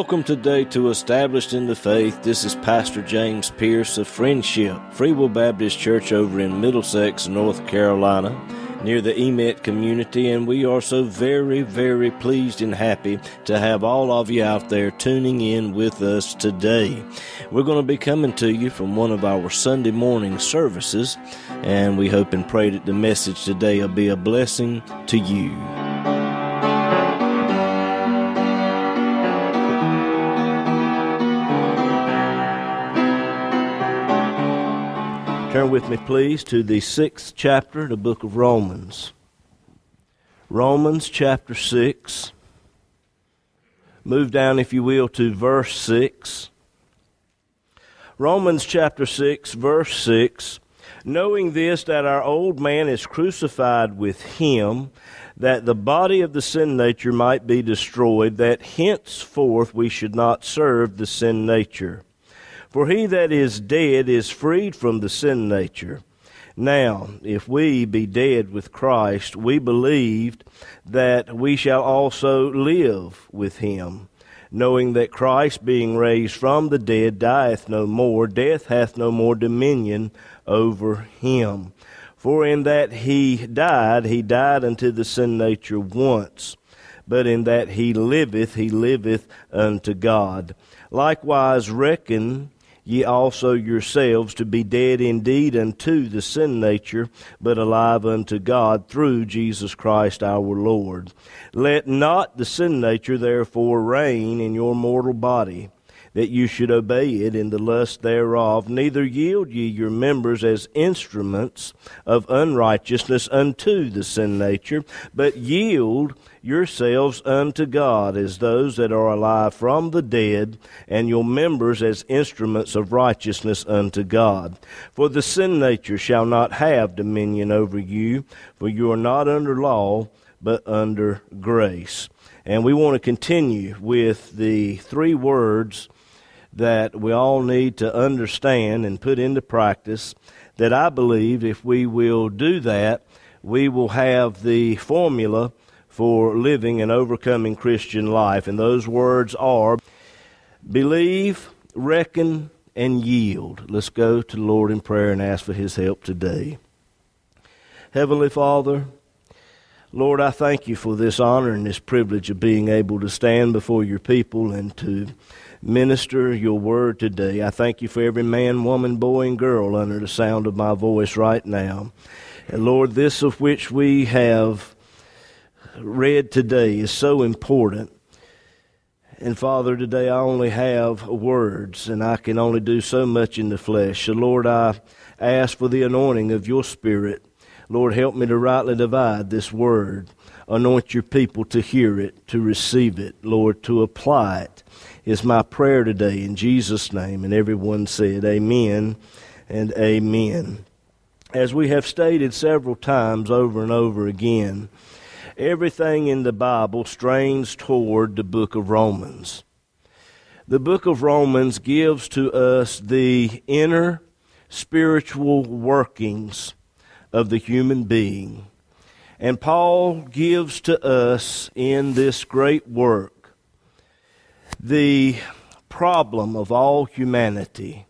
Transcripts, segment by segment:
Welcome today to Established in the Faith. This is Pastor James Pierce of Friendship, Free Will Baptist Church over in Middlesex, North Carolina, near the Emit community, and we are so very, very pleased and happy to have all of you out there tuning in with us today. We're going to be coming to you from one of our Sunday morning services, and we hope and pray that the message today will be a blessing to you. Turn with me, please, to the sixth chapter, of the book of Romans. Romans chapter 6. Move down, if you will, to verse 6. Romans chapter 6, verse 6. Knowing this, that our old man is crucified with him, that the body of the sin nature might be destroyed, that henceforth we should not serve the sin nature. For he that is dead is freed from the sin nature. Now, if we be dead with Christ, we believed that we shall also live with him, knowing that Christ, being raised from the dead, dieth no more, death hath no more dominion over him. For in that he died, he died unto the sin nature once, but in that he liveth, he liveth unto God. Likewise, reckon ye also yourselves to be dead indeed unto the sin nature, but alive unto God through Jesus Christ our Lord. Let not the sin nature therefore reign in your mortal body, that you should obey it in the lust thereof, neither yield ye your members as instruments of unrighteousness unto the sin nature, but yield yourselves unto God as those that are alive from the dead, and your members as instruments of righteousness unto God. For the sin nature shall not have dominion over you, for you are not under law, but under grace. And we want to continue with the three words that we all need to understand and put into practice. That I believe if we will do that, we will have the formula for living and overcoming Christian life. And those words are believe, reckon, and yield. Let's go to the Lord in prayer and ask for His help today. Heavenly Father, Lord, I thank you for this honor and this privilege of being able to stand before your people and to minister your word today. I thank you for every man, woman, boy, and girl under the sound of my voice right now. And Lord, this of which we have read today is so important. And Father, today I only have words, and I can only do so much in the flesh. So, Lord, I ask for the anointing of your Spirit. Lord, help me to rightly divide this word. Anoint your people to hear it, to receive it, Lord, to apply it, is my prayer today in Jesus' name. And everyone said, Amen and Amen. As we have stated several times over and over again, everything in the Bible strains toward the book of Romans. The book of Romans gives to us the inner spiritual workings of the human being. And Paul gives to us in this great work the problem of all humanity.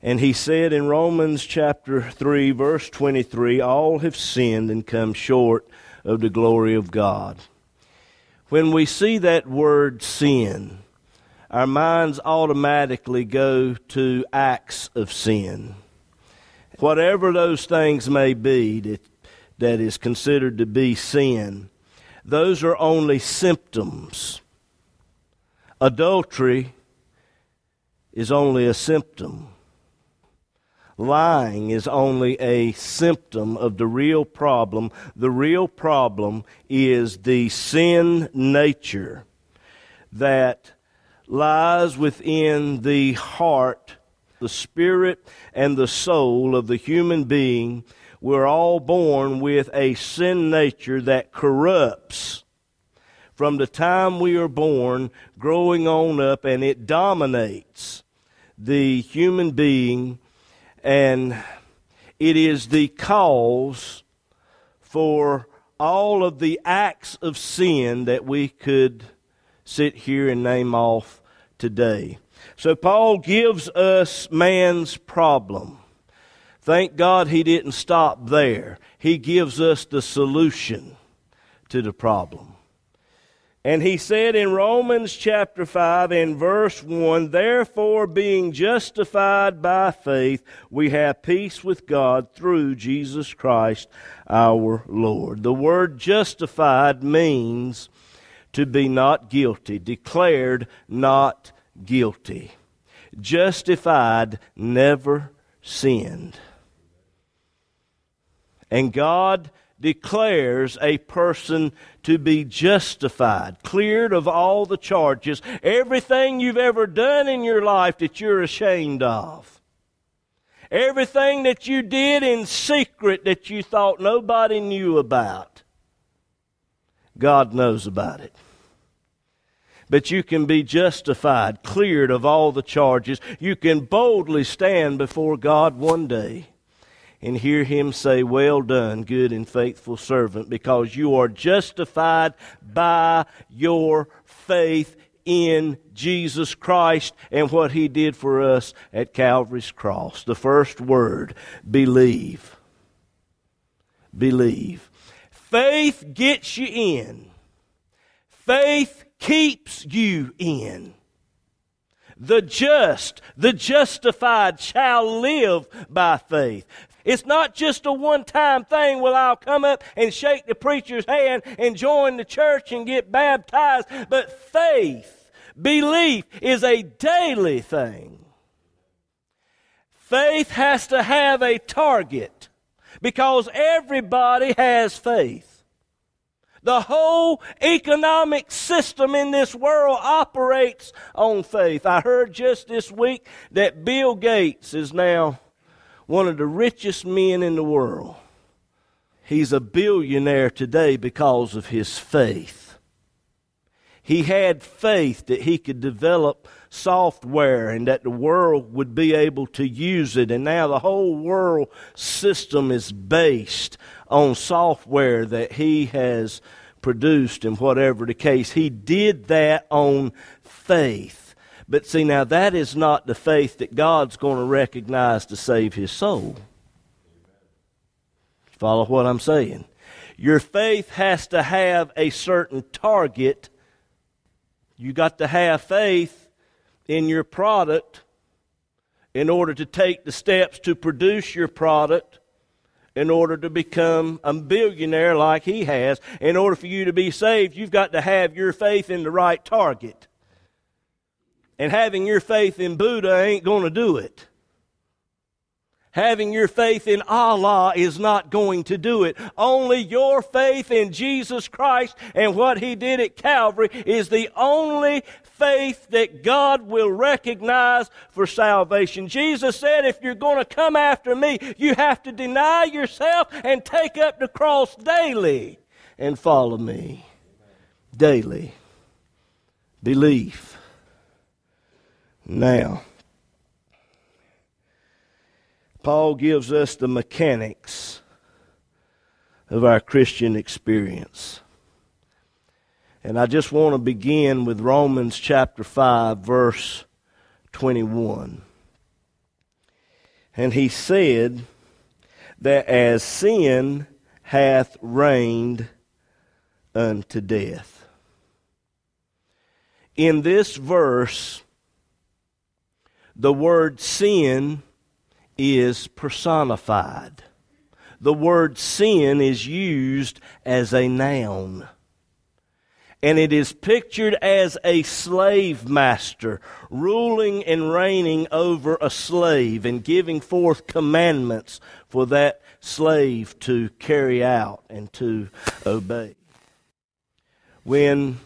And he said in Romans chapter 3, verse 23, All have sinned and come short of the glory of God. When we see that word sin, our minds automatically go to acts of sin. Whatever those things may be that, that is considered to be sin, those are only symptoms. Adultery is only a symptom. Lying is only a symptom of the real problem. The real problem is the sin nature that lies within the heart, the spirit, and the soul of the human being. We're all born with a sin nature that corrupts from the time we are born, growing on up, and it dominates the human being and it is the cause for all of the acts of sin that we could sit here and name off today. So, Paul gives us man's problem. Thank God he didn't stop there. He gives us the solution to the problem. And he said in Romans chapter 5 and verse 1 Therefore, being justified by faith, we have peace with God through Jesus Christ our Lord. The word justified means to be not guilty, declared not guilty. Justified, never sinned. And God declares a person to be justified, cleared of all the charges, everything you've ever done in your life that you're ashamed of. Everything that you did in secret that you thought nobody knew about. God knows about it. But you can be justified, cleared of all the charges. You can boldly stand before God one day and hear him say, Well done, good and faithful servant, because you are justified by your faith in Jesus Christ and what he did for us at Calvary's cross. The first word, believe. Believe. Faith gets you in. Faith keeps you in. The just, the justified shall live by faith. It's not just a one time thing. Well, I'll come up and shake the preacher's hand and join the church and get baptized. But faith, belief, is a daily thing. Faith has to have a target because everybody has faith. The whole economic system in this world operates on faith. I heard just this week that Bill Gates is now one of the richest men in the world. He's a billionaire today because of his faith. He had faith that he could develop software and that the world would be able to use it. And now the whole world system is based on software that he has produced and whatever the case. He did that on faith. But see, now that is not the faith that God's going to recognize to save his soul. Follow what I'm saying? Your faith has to have a certain target. You got to have faith in your product in order to take the steps to produce your product in order to become a billionaire like he has. In order for you to be saved, you've got to have your faith in the right target. And having your faith in Buddha ain't going to do it. Having your faith in Allah is not going to do it. Only your faith in Jesus Christ and what He did at Calvary is the only faith that God will recognize for salvation. Jesus said, if you're going to come after me, you have to deny yourself and take up the cross daily and follow me. Daily. Belief. Now, Paul gives us the mechanics of our Christian experience. And I just want to begin with Romans chapter 5, verse 21. And he said that as sin hath reigned unto death. In this verse, the word sin is personified. The word sin is used as a noun. And it is pictured as a slave master ruling and reigning over a slave and giving forth commandments for that slave to carry out and to obey. When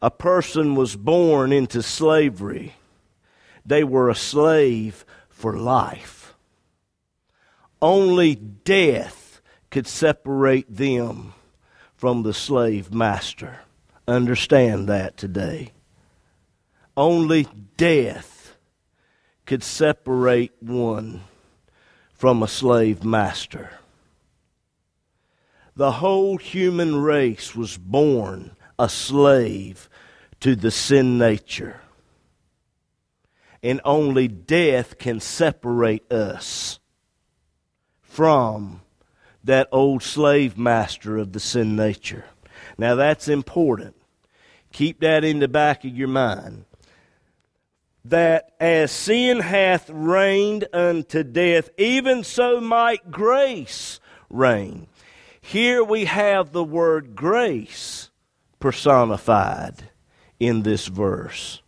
a person was born into slavery, they were a slave for life. Only death could separate them from the slave master. Understand that today. Only death could separate one from a slave master. The whole human race was born a slave to the sin nature. And only death can separate us from that old slave master of the sin nature. Now that's important. Keep that in the back of your mind. That as sin hath reigned unto death, even so might grace reign. Here we have the word grace personified in this verse.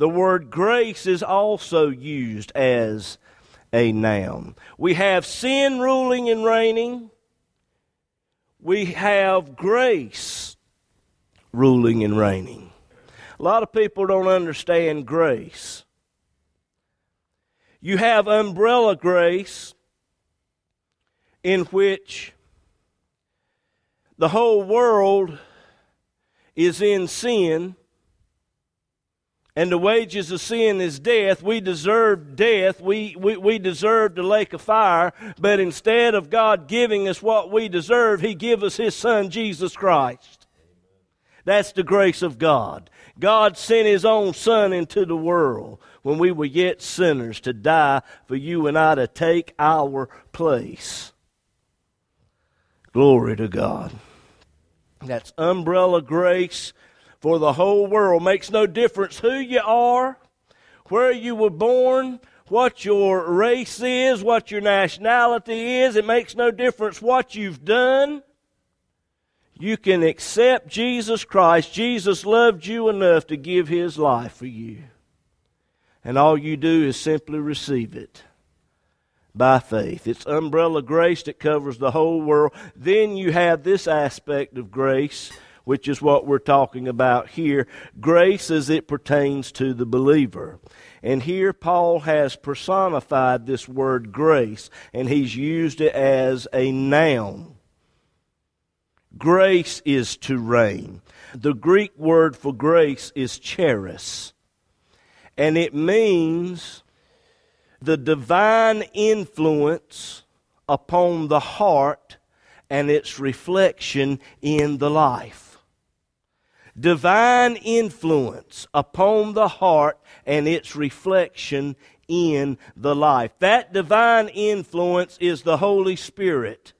The word grace is also used as a noun. We have sin ruling and reigning. We have grace ruling and reigning. A lot of people don't understand grace. You have umbrella grace, in which the whole world is in sin, and the wages of sin is death. We deserve death. We, we, we deserve the lake of fire. But instead of God giving us what we deserve, He gives us His Son, Jesus Christ. That's the grace of God. God sent His own Son into the world when we were yet sinners to die for you and I to take our place. Glory to God. That's umbrella grace for the whole world. Makes no difference who you are, where you were born, what your race is, what your nationality is. It makes no difference what you've done. You can accept Jesus Christ. Jesus loved you enough to give his life for you. And all you do is simply receive it by faith. It's umbrella grace that covers the whole world. Then you have this aspect of grace, which is what we're talking about here grace as it pertains to the believer. And here Paul has personified this word grace, and he's used it as a noun. Grace is to reign. The Greek word for grace is charis, and it means the divine influence upon the heart and its reflection in the life. Divine influence upon the heart and its reflection in the life. That divine influence is the Holy Spirit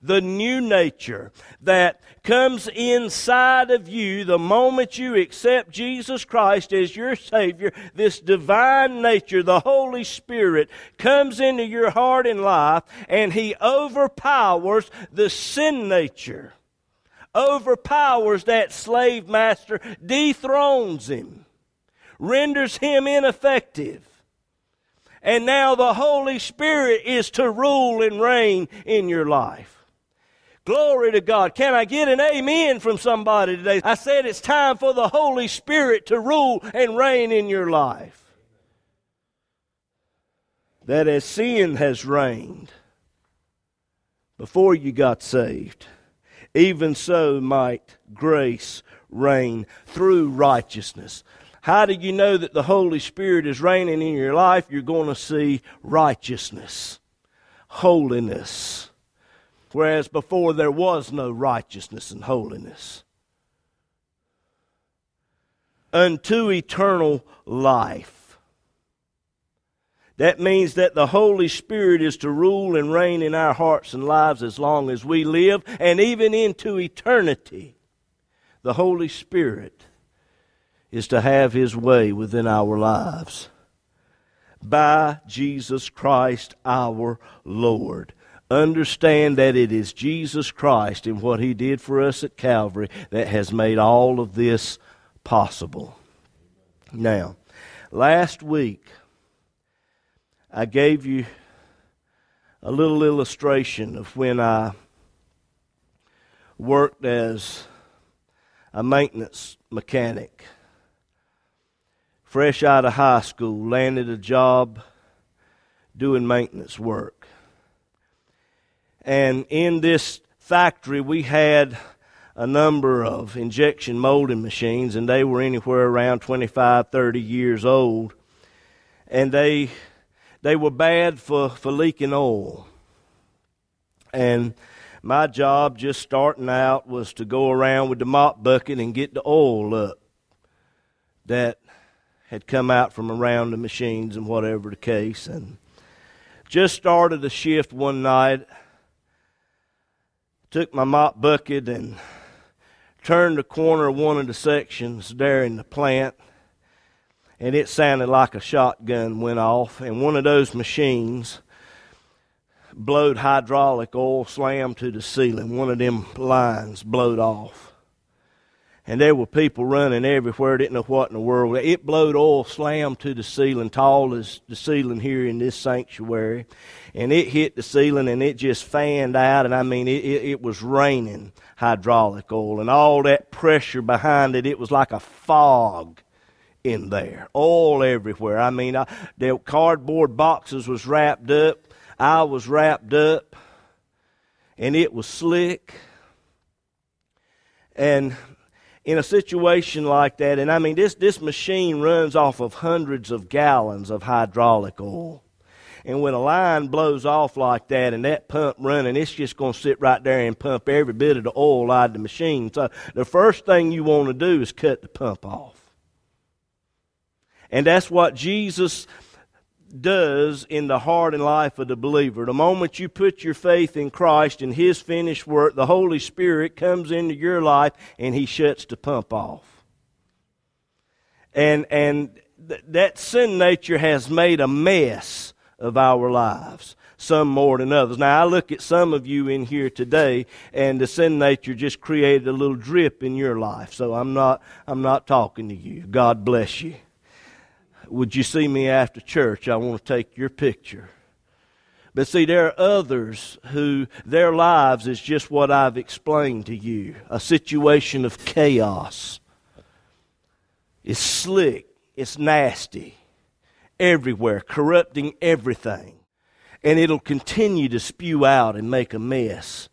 the new nature that comes inside of you the moment you accept Jesus Christ as your Savior, this divine nature, the Holy Spirit, comes into your heart and life, and He overpowers the sin nature, overpowers that slave master, dethrones him, renders him ineffective. And now the Holy Spirit is to rule and reign in your life. Glory to God. Can I get an amen from somebody today? I said it's time for the Holy Spirit to rule and reign in your life. That as sin has reigned before you got saved, even so might grace reign through righteousness. How do you know that the Holy Spirit is reigning in your life? You're going to see righteousness, holiness whereas before there was no righteousness and holiness. Unto eternal life. That means that the Holy Spirit is to rule and reign in our hearts and lives as long as we live, and even into eternity. The Holy Spirit is to have His way within our lives. By Jesus Christ our Lord understand that it is Jesus Christ and what He did for us at Calvary that has made all of this possible. Now, last week, I gave you a little illustration of when I worked as a maintenance mechanic. Fresh out of high school, landed a job doing maintenance work. And in this factory, we had a number of injection molding machines, and they were anywhere around 25, 30 years old. And they, they were bad for, for leaking oil. And my job, just starting out, was to go around with the mop bucket and get the oil up. that had come out from around the machines and whatever the case. And just started a shift one night. Took my mop bucket and turned the corner of one of the sections there in the plant. And it sounded like a shotgun went off. And one of those machines blowed hydraulic oil slammed to the ceiling. One of them lines blowed off and there were people running everywhere, didn't know what in the world. It blowed oil slammed to the ceiling, tall as the ceiling here in this sanctuary, and it hit the ceiling and it just fanned out, and I mean, it, it, it was raining hydraulic oil, and all that pressure behind it, it was like a fog in there, All everywhere. I mean, I, the cardboard boxes was wrapped up, I was wrapped up, and it was slick. And in a situation like that, and I mean, this, this machine runs off of hundreds of gallons of hydraulic oil. And when a line blows off like that and that pump running, it's just going to sit right there and pump every bit of the oil out of the machine. So the first thing you want to do is cut the pump off. And that's what Jesus does in the heart and life of the believer. The moment you put your faith in Christ and His finished work, the Holy Spirit comes into your life and He shuts the pump off. And, and th- that sin nature has made a mess of our lives, some more than others. Now, I look at some of you in here today, and the sin nature just created a little drip in your life. So I'm not, I'm not talking to you. God bless you. Would you see me after church? I want to take your picture. But see, there are others who their lives is just what I've explained to you a situation of chaos. It's slick, it's nasty, everywhere, corrupting everything. And it'll continue to spew out and make a mess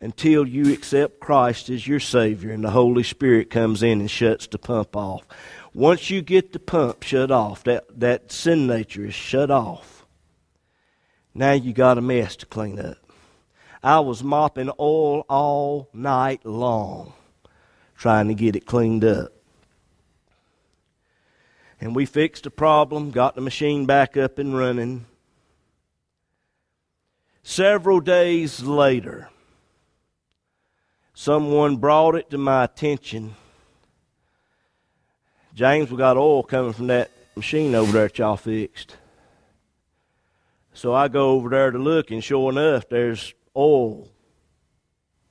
until you accept Christ as your Savior and the Holy Spirit comes in and shuts the pump off. Once you get the pump shut off, that, that sin nature is shut off. Now you got a mess to clean up. I was mopping oil all night long trying to get it cleaned up. And we fixed the problem, got the machine back up and running. Several days later, someone brought it to my attention James, we got oil coming from that machine over there that y'all fixed. So I go over there to look, and sure enough, there's oil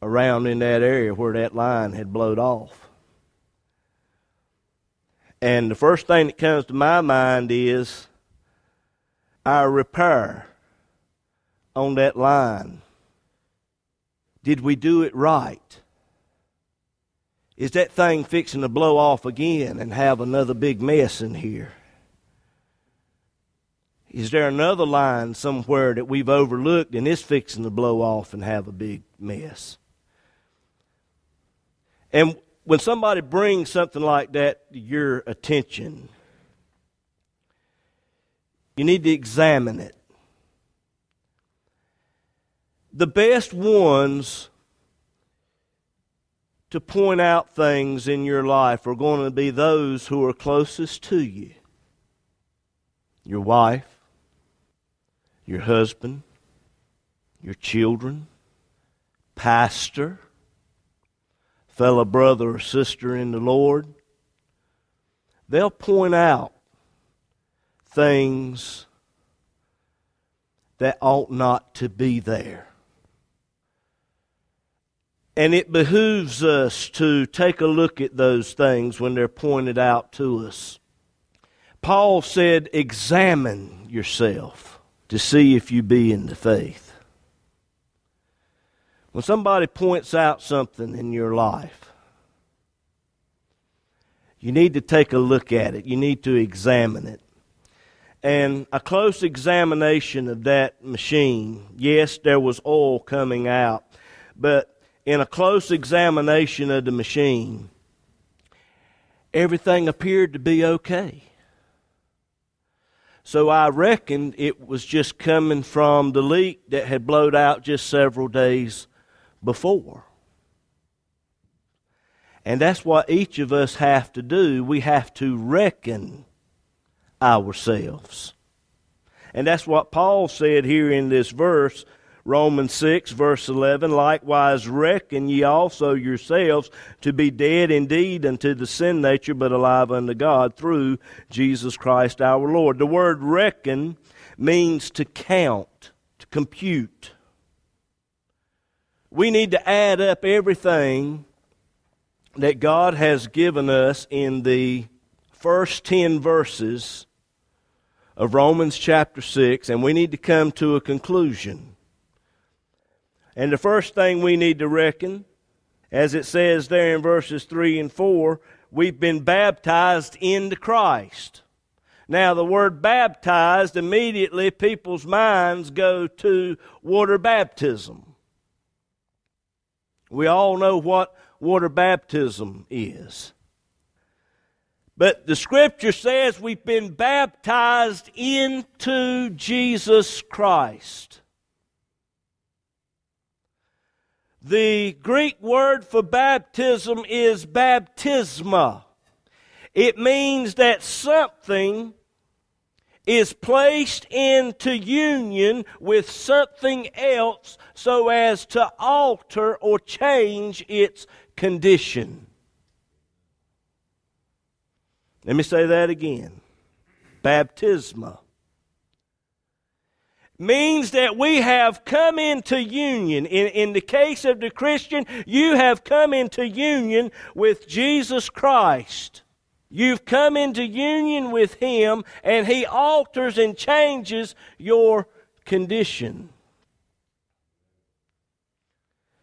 around in that area where that line had blowed off. And the first thing that comes to my mind is our repair on that line. Did we do it right? Is that thing fixing to blow off again and have another big mess in here? Is there another line somewhere that we've overlooked and it's fixing to blow off and have a big mess? And when somebody brings something like that to your attention, you need to examine it. The best ones to point out things in your life are going to be those who are closest to you your wife, your husband, your children, pastor, fellow brother or sister in the Lord. They'll point out things that ought not to be there. And it behooves us to take a look at those things when they're pointed out to us. Paul said, Examine yourself to see if you be in the faith. When somebody points out something in your life, you need to take a look at it. You need to examine it. And a close examination of that machine, yes, there was oil coming out, but in a close examination of the machine, everything appeared to be okay. So I reckoned it was just coming from the leak that had blowed out just several days before. And that's what each of us have to do. We have to reckon ourselves. And that's what Paul said here in this verse, Romans 6, verse 11. Likewise, reckon ye also yourselves to be dead indeed unto the sin nature, but alive unto God through Jesus Christ our Lord. The word reckon means to count, to compute. We need to add up everything that God has given us in the first 10 verses of Romans chapter 6, and we need to come to a conclusion. And the first thing we need to reckon, as it says there in verses 3 and 4, we've been baptized into Christ. Now, the word baptized, immediately people's minds go to water baptism. We all know what water baptism is. But the scripture says we've been baptized into Jesus Christ. The Greek word for baptism is baptisma. It means that something is placed into union with something else so as to alter or change its condition. Let me say that again. Baptisma means that we have come into union. In, in the case of the Christian, you have come into union with Jesus Christ. You've come into union with Him, and He alters and changes your condition.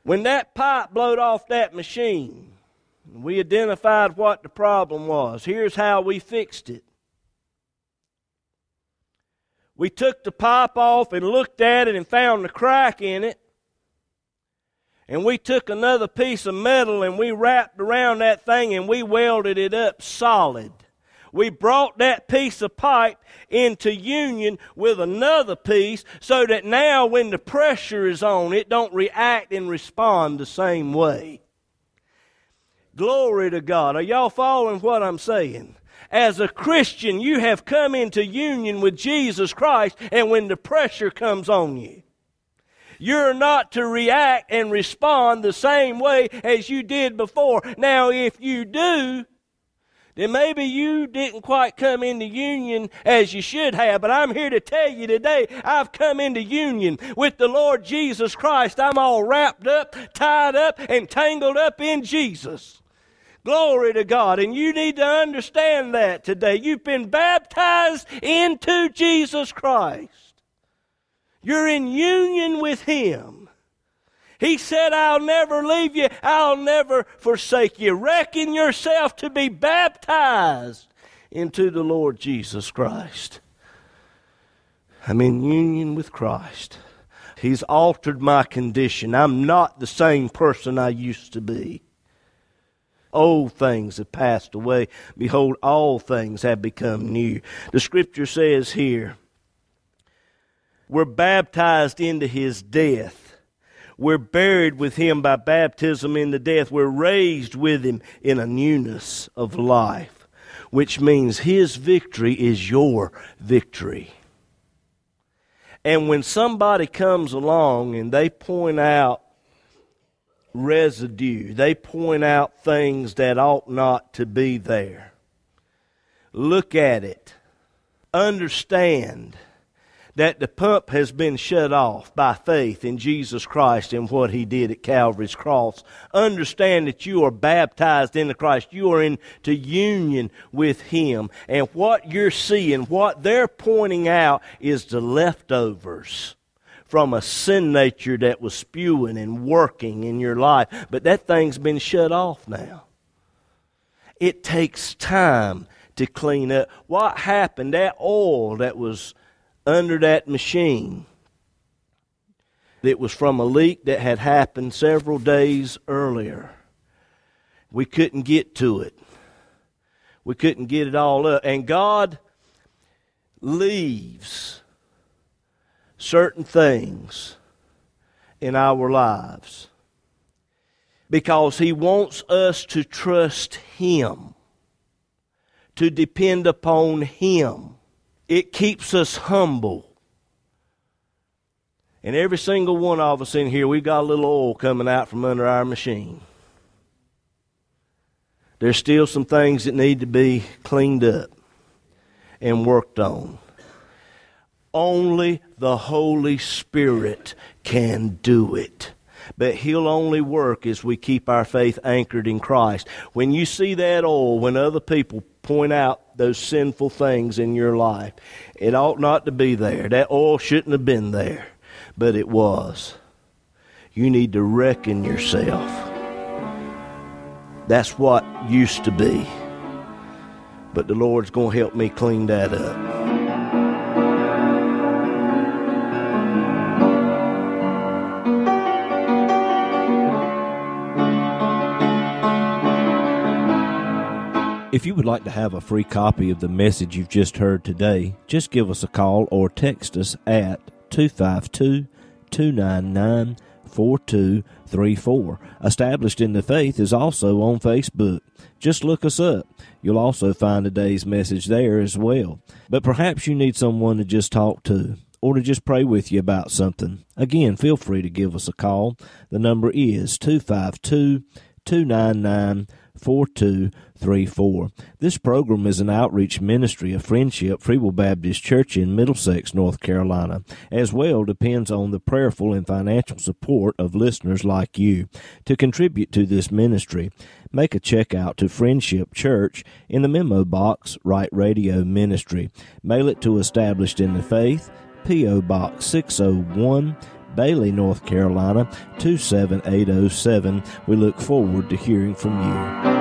When that pipe blowed off that machine, we identified what the problem was. Here's how we fixed it. We took the pipe off and looked at it and found the crack in it. And we took another piece of metal and we wrapped around that thing and we welded it up solid. We brought that piece of pipe into union with another piece so that now when the pressure is on, it don't react and respond the same way. Glory to God. Are y'all following what I'm saying? As a Christian, you have come into union with Jesus Christ, and when the pressure comes on you, you're not to react and respond the same way as you did before. Now, if you do, then maybe you didn't quite come into union as you should have, but I'm here to tell you today, I've come into union with the Lord Jesus Christ. I'm all wrapped up, tied up, and tangled up in Jesus. Glory to God. And you need to understand that today. You've been baptized into Jesus Christ. You're in union with Him. He said, I'll never leave you, I'll never forsake you. Reckon yourself to be baptized into the Lord Jesus Christ. I'm in union with Christ. He's altered my condition. I'm not the same person I used to be. Old things have passed away. Behold, all things have become new. The scripture says here, we're baptized into his death we're buried with him by baptism into death. We're raised with him in a newness of life, which means his victory is your victory. And when somebody comes along and they point out residue, they point out things that ought not to be there, look at it, understand that the pump has been shut off by faith in Jesus Christ and what He did at Calvary's cross. Understand that you are baptized into Christ. You are into union with Him. And what you're seeing, what they're pointing out, is the leftovers from a sin nature that was spewing and working in your life. But that thing's been shut off now. It takes time to clean up. What happened? That oil that was under that machine that was from a leak that had happened several days earlier. We couldn't get to it. We couldn't get it all up. And God leaves certain things in our lives. because He wants us to trust Him, to depend upon Him. It keeps us humble. And every single one of us in here, we've got a little oil coming out from under our machine. There's still some things that need to be cleaned up and worked on. Only the Holy Spirit can do it. But He'll only work as we keep our faith anchored in Christ. When you see that oil, when other people point out those sinful things in your life, it ought not to be there. That oil shouldn't have been there, but it was. You need to reckon yourself. That's what used to be. But the Lord's going to help me clean that up. If you would like to have a free copy of the message you've just heard today, just give us a call or text us at 252 299 4234. Established in the Faith is also on Facebook. Just look us up. You'll also find today's message there as well. But perhaps you need someone to just talk to or to just pray with you about something. Again, feel free to give us a call. The number is 252 299 4234. This program is an outreach ministry of Friendship Free Will Baptist Church in Middlesex, North Carolina, as well depends on the prayerful and financial support of listeners like you. To contribute to this ministry, make a check out to Friendship Church in the memo box, Write Radio Ministry. Mail it to Established in the Faith, P.O. Box 601. Bailey, North Carolina 27807. We look forward to hearing from you.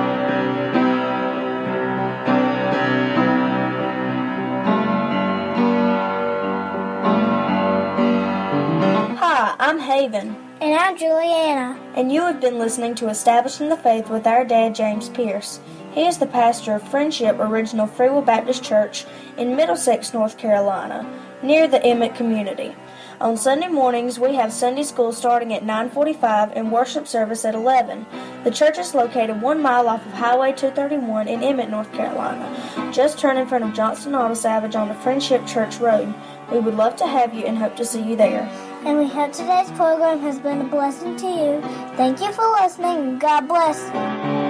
Haven. And I'm Juliana. And you have been listening to Establishing the Faith with our dad, James Pierce. He is the pastor of Friendship Original Free Will Baptist Church in Middlesex, North Carolina, near the Emit community. On Sunday mornings, we have Sunday school starting at 9:45 and worship service at 11. The church is located 1 mile off of Highway 231 in Emit, North Carolina. Just turn in front of Johnston Auto Savage on the Friendship Church Road. We would love to have you and hope to see you there. And we hope today's program has been a blessing to you. Thank you for listening. God bless.